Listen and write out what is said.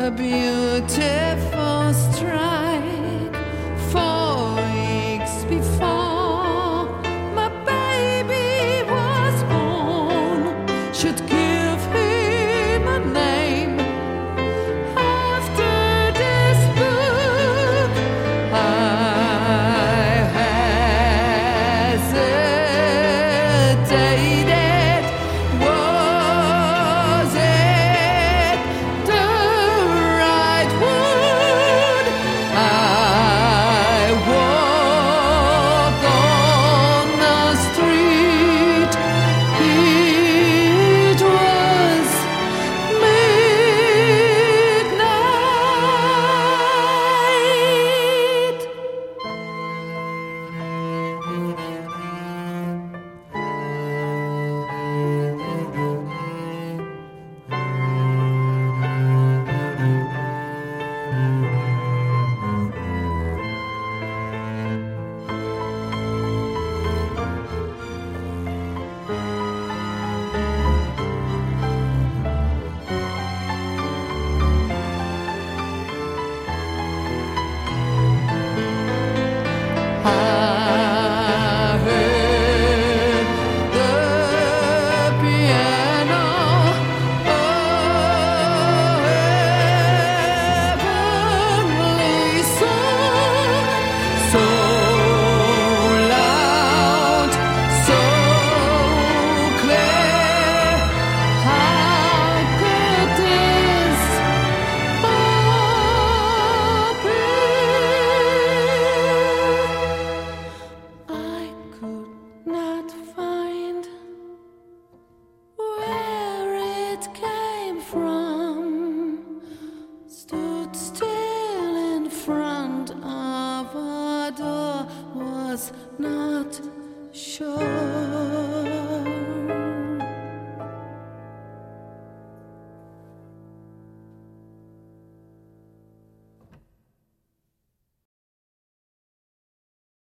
a beauty.